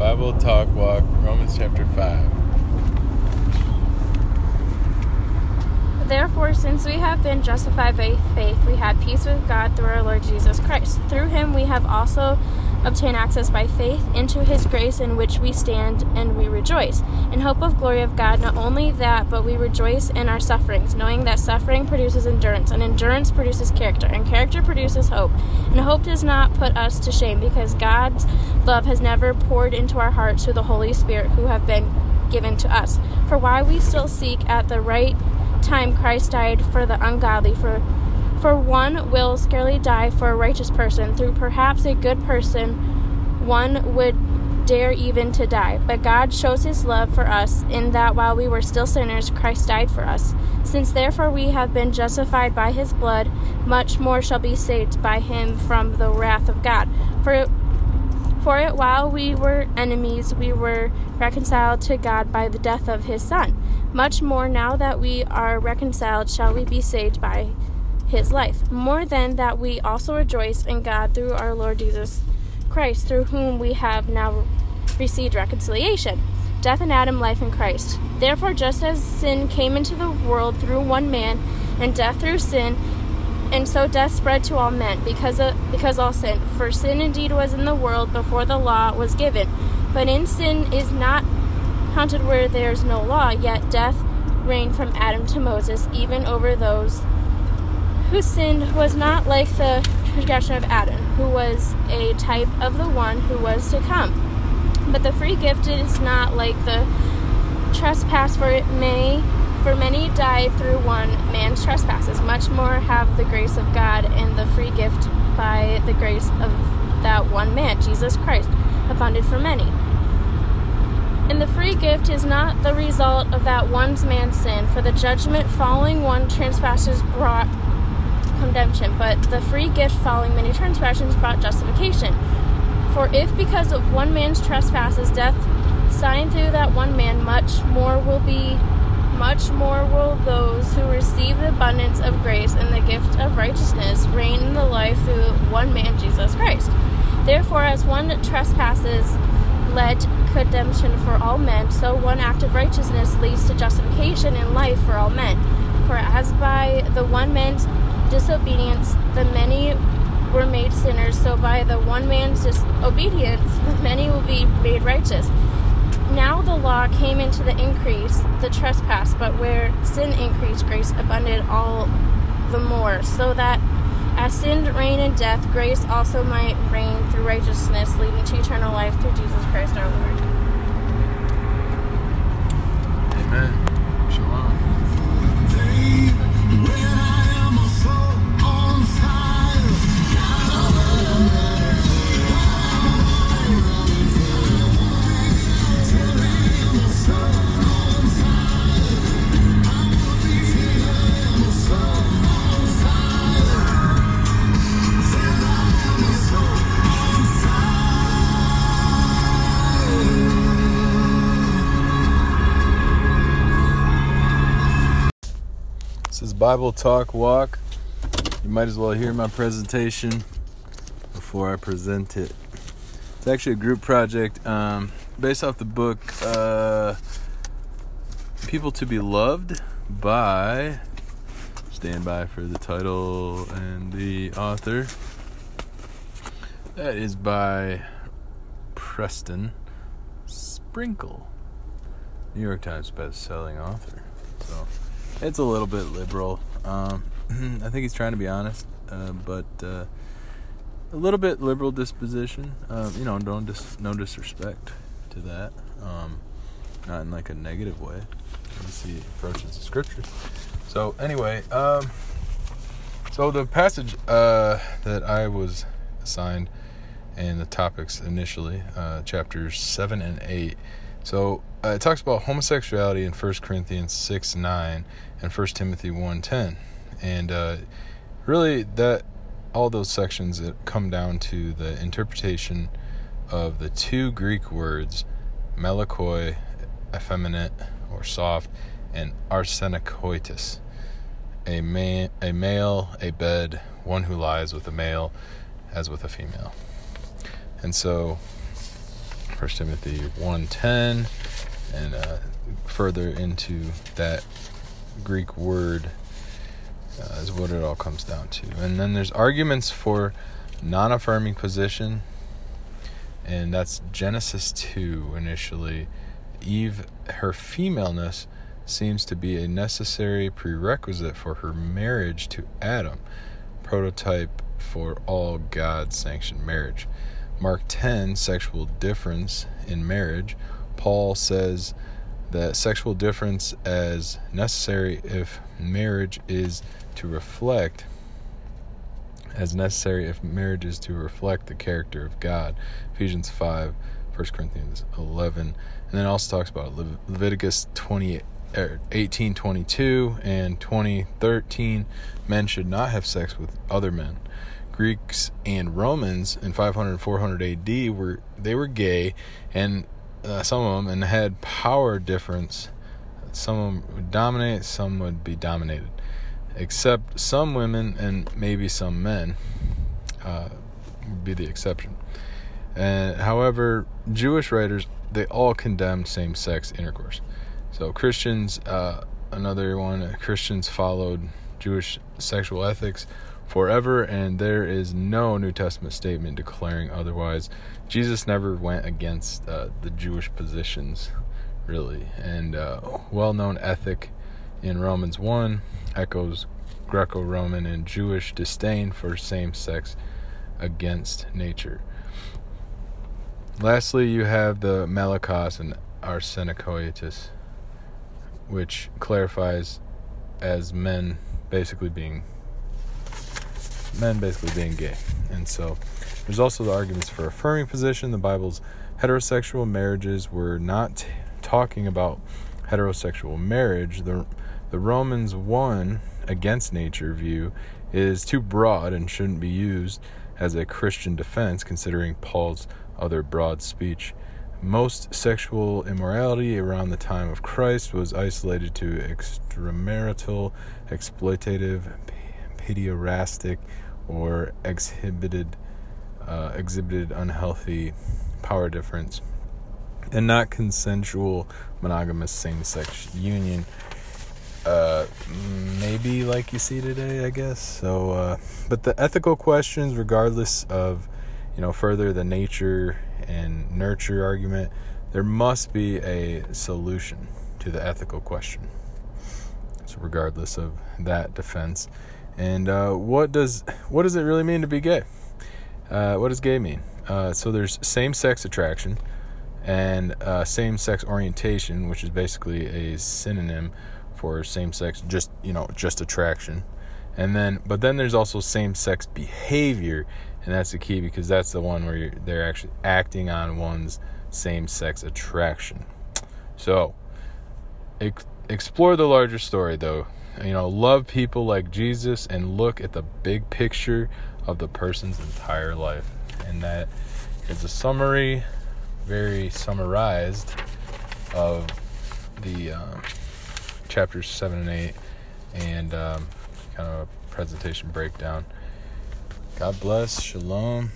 Bible Talk Walk, Romans chapter 5. Therefore, since we have been justified by faith, we have peace with God through our Lord Jesus Christ. Through him we have also obtained access by faith into his grace in which we stand and we rejoice. In hope of glory of God, not only that, but we rejoice in our sufferings, knowing that suffering produces endurance, and endurance produces character, and character produces hope. And hope does not put us to shame, because God's love has never poured into our hearts through the Holy Spirit who have been given to us. For why we still seek at the right time Christ died for the ungodly, for for one will scarcely die for a righteous person, through perhaps a good person one would dare even to die. But God shows his love for us in that while we were still sinners, Christ died for us. Since therefore we have been justified by his blood, much more shall be saved by him from the wrath of God. For for it while we were enemies, we were reconciled to God by the death of his Son. Much more now that we are reconciled, shall we be saved by his life. More than that, we also rejoice in God through our Lord Jesus Christ, through whom we have now received reconciliation. Death in Adam, life in Christ. Therefore, just as sin came into the world through one man, and death through sin, and so death spread to all men because of, because all sin. For sin indeed was in the world before the law was given, but in sin is not counted where there is no law. Yet death reigned from Adam to Moses, even over those who sinned was not like the transgression of Adam, who was a type of the one who was to come. But the free gift is not like the trespass, for it may for many die through one man's trespasses. Much more have the grace of God and the free gift by the grace of that one man, Jesus Christ, abounded for many. And the free gift is not the result of that one man's sin, for the judgment following one trespasses brought condemnation, but the free gift following many transgressions brought justification. For if because of one man's trespasses death signed through that one man, much more will be much more will those who receive the abundance of grace and the gift of righteousness reign in the life through one man, Jesus Christ. Therefore, as one trespasses led condemnation for all men, so one act of righteousness leads to justification and life for all men. For as by the one man's disobedience the many were made sinners, so by the one man's disobedience the many will be made righteous. Now the law came into the increase, the trespass, but where sin increased, grace abundant all the more, so that as sin reigned in death, grace also might reign through righteousness, leading to eternal life through Jesus Christ our Lord. This is Bible Talk Walk. You might as well hear my presentation before I present it. It's actually a group project um, based off the book uh, People to Be Loved by, stand by for the title and the author. That is by Preston Sprinkle, New York Times best-selling author. So it's a little bit liberal. Um, I think he's trying to be honest, uh, but uh, a little bit liberal disposition. Uh, you know, don't dis- no disrespect to that. Um, not in like a negative way. As he approaches the scriptures. So anyway, um, so the passage uh, that I was assigned and the topics initially, uh, chapters seven and eight. So uh, it talks about homosexuality in 1 Corinthians 6 9 and 1 Timothy 1 10. And uh, really, that all those sections come down to the interpretation of the two Greek words, malakoi, effeminate or soft, and arsenokoitis, a, man, a male, a bed, one who lies with a male as with a female. And so First Timothy 1.10 and uh, further into that Greek word uh, is what it all comes down to. And then there's arguments for non affirming position, and that's Genesis 2 initially. Eve, her femaleness seems to be a necessary prerequisite for her marriage to Adam, prototype for all God sanctioned marriage. Mark 10, sexual difference in marriage. Paul says that sexual difference as necessary if marriage is to reflect as necessary if marriage is to reflect the character of God. Ephesians 5, 1 Corinthians 11. And then also talks about Leviticus 28 1822 er, and 2013 men should not have sex with other men greeks and romans in 500 and 400 ad were they were gay and uh, some of them and had power difference. Some of them would dominate some would be dominated except some women and maybe some men uh, would be the exception. And however jewish writers they all condemned same-sex intercourse. So Christians, uh, another one, Christians followed Jewish sexual ethics forever, and there is no New Testament statement declaring otherwise. Jesus never went against uh, the Jewish positions, really, and uh, well-known ethic in Romans one echoes Greco-Roman and Jewish disdain for same-sex against nature. Lastly, you have the Malakos and Arsenokoitus which clarifies as men basically being men basically being gay. And so there's also the arguments for affirming position. The Bible's heterosexual marriages were not t- talking about heterosexual marriage. The the Romans 1 against nature view is too broad and shouldn't be used as a Christian defense considering Paul's other broad speech. Most sexual immorality around the time of Christ was isolated to extramarital, exploitative, pederastic, or exhibited uh, exhibited unhealthy power difference, and not consensual monogamous same-sex union. Uh, maybe like you see today, I guess. So, uh, but the ethical questions, regardless of you know further the nature and nurture argument, there must be a solution to the ethical question. So, regardless of that defense, and uh, what does what does it really mean to be gay? Uh, what does gay mean? Uh, so there's same-sex attraction and uh, same-sex orientation, which is basically a synonym for same-sex, just you know, just attraction. And then, but then there's also same-sex behavior, and that's the key because that's the one where they're actually acting on one's same-sex attraction. So, ex- explore the larger story, though. You know, love people like Jesus and look at the big picture of the person's entire life, and that is a summary, very summarized, of the um, chapters seven and eight, and um, kind of a presentation breakdown. God bless. Shalom.